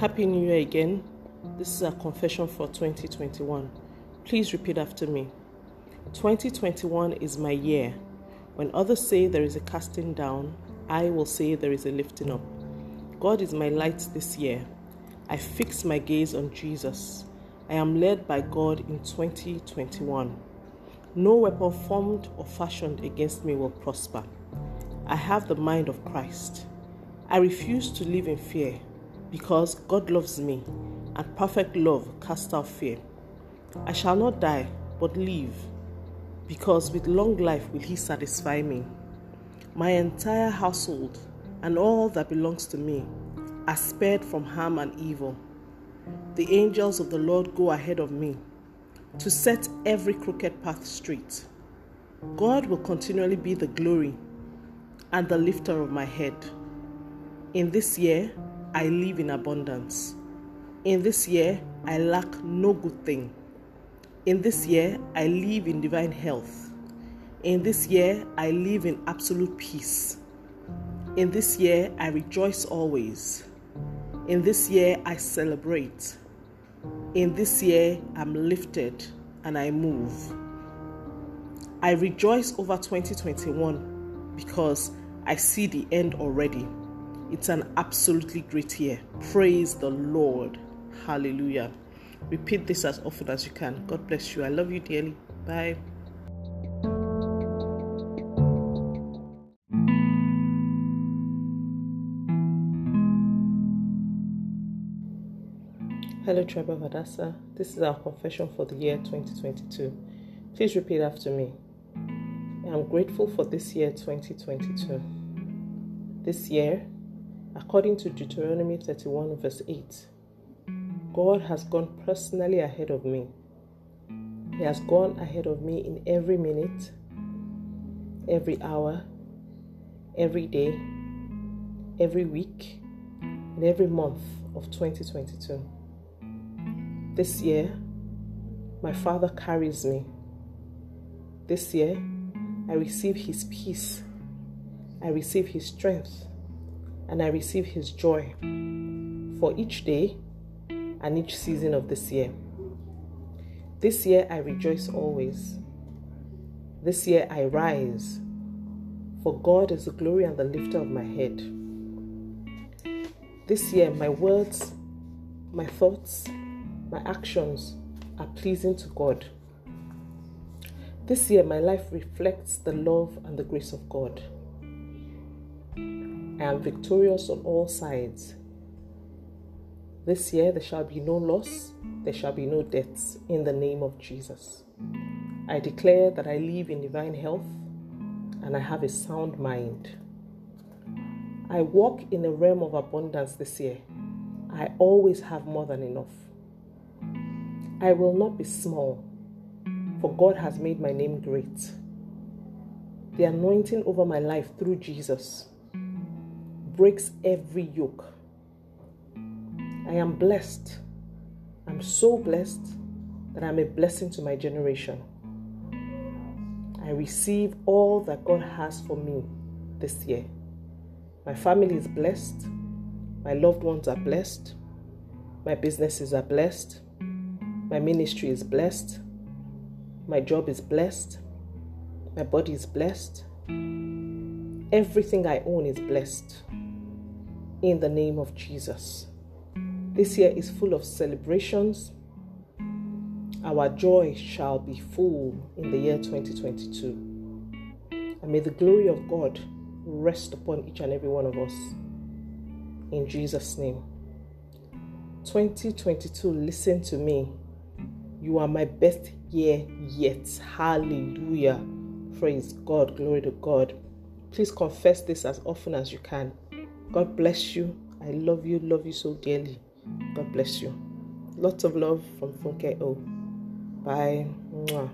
Happy New Year again. This is our confession for 2021. Please repeat after me. 2021 is my year. When others say there is a casting down, I will say there is a lifting up. God is my light this year. I fix my gaze on Jesus. I am led by God in 2021. No weapon formed or fashioned against me will prosper. I have the mind of Christ. I refuse to live in fear because God loves me, and perfect love casts out fear. I shall not die, but live, because with long life will He satisfy me. My entire household and all that belongs to me are spared from harm and evil. The angels of the Lord go ahead of me to set every crooked path straight. God will continually be the glory and the lifter of my head. In this year, I live in abundance. In this year, I lack no good thing. In this year, I live in divine health. In this year, I live in absolute peace. In this year, I rejoice always. In this year, I celebrate. In this year, I'm lifted and I move. I rejoice over 2021 because I see the end already. It's an absolutely great year. Praise the Lord. Hallelujah. Repeat this as often as you can. God bless you. I love you dearly. Bye. Hello, Tribe of. This is our confession for the year 2022. Please repeat after me. I'm grateful for this year 2022. This year, according to Deuteronomy 31, verse 8, God has gone personally ahead of me. He has gone ahead of me in every minute, every hour, every day, every week, and every month of 2022. This year, my Father carries me. This year, I receive His peace, I receive His strength, and I receive His joy for each day and each season of this year. This year, I rejoice always. This year, I rise, for God is the glory and the lifter of my head. This year, my words, my thoughts, my actions are pleasing to God. This year, my life reflects the love and the grace of God. I am victorious on all sides. This year, there shall be no loss, there shall be no deaths in the name of Jesus. I declare that I live in divine health and I have a sound mind. I walk in a realm of abundance this year. I always have more than enough. I will not be small for God has made my name great. The anointing over my life through Jesus breaks every yoke. I am blessed. I'm so blessed that I'm a blessing to my generation. I receive all that God has for me this year. My family is blessed. My loved ones are blessed. My businesses are blessed. My ministry is blessed. My job is blessed. My body is blessed. Everything I own is blessed. In the name of Jesus. This year is full of celebrations. Our joy shall be full in the year 2022. And may the glory of God rest upon each and every one of us. In Jesus' name. 2022, listen to me. You are my best year yet. Hallelujah. Praise God. Glory to God. Please confess this as often as you can. God bless you. I love you, love you so dearly. God bless you. Lots of love from Funke O. Bye. Mwah.